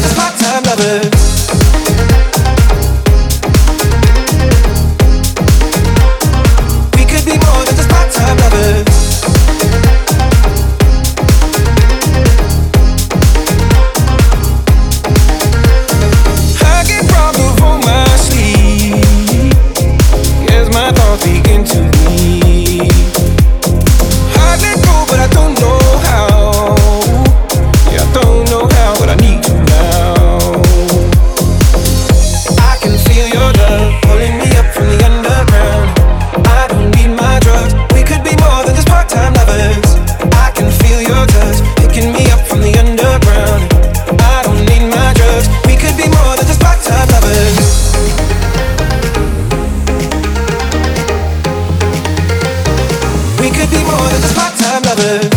It's my time, lover. could be more than just part-time lovers.